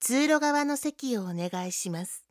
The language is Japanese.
通路側の席をお願いします。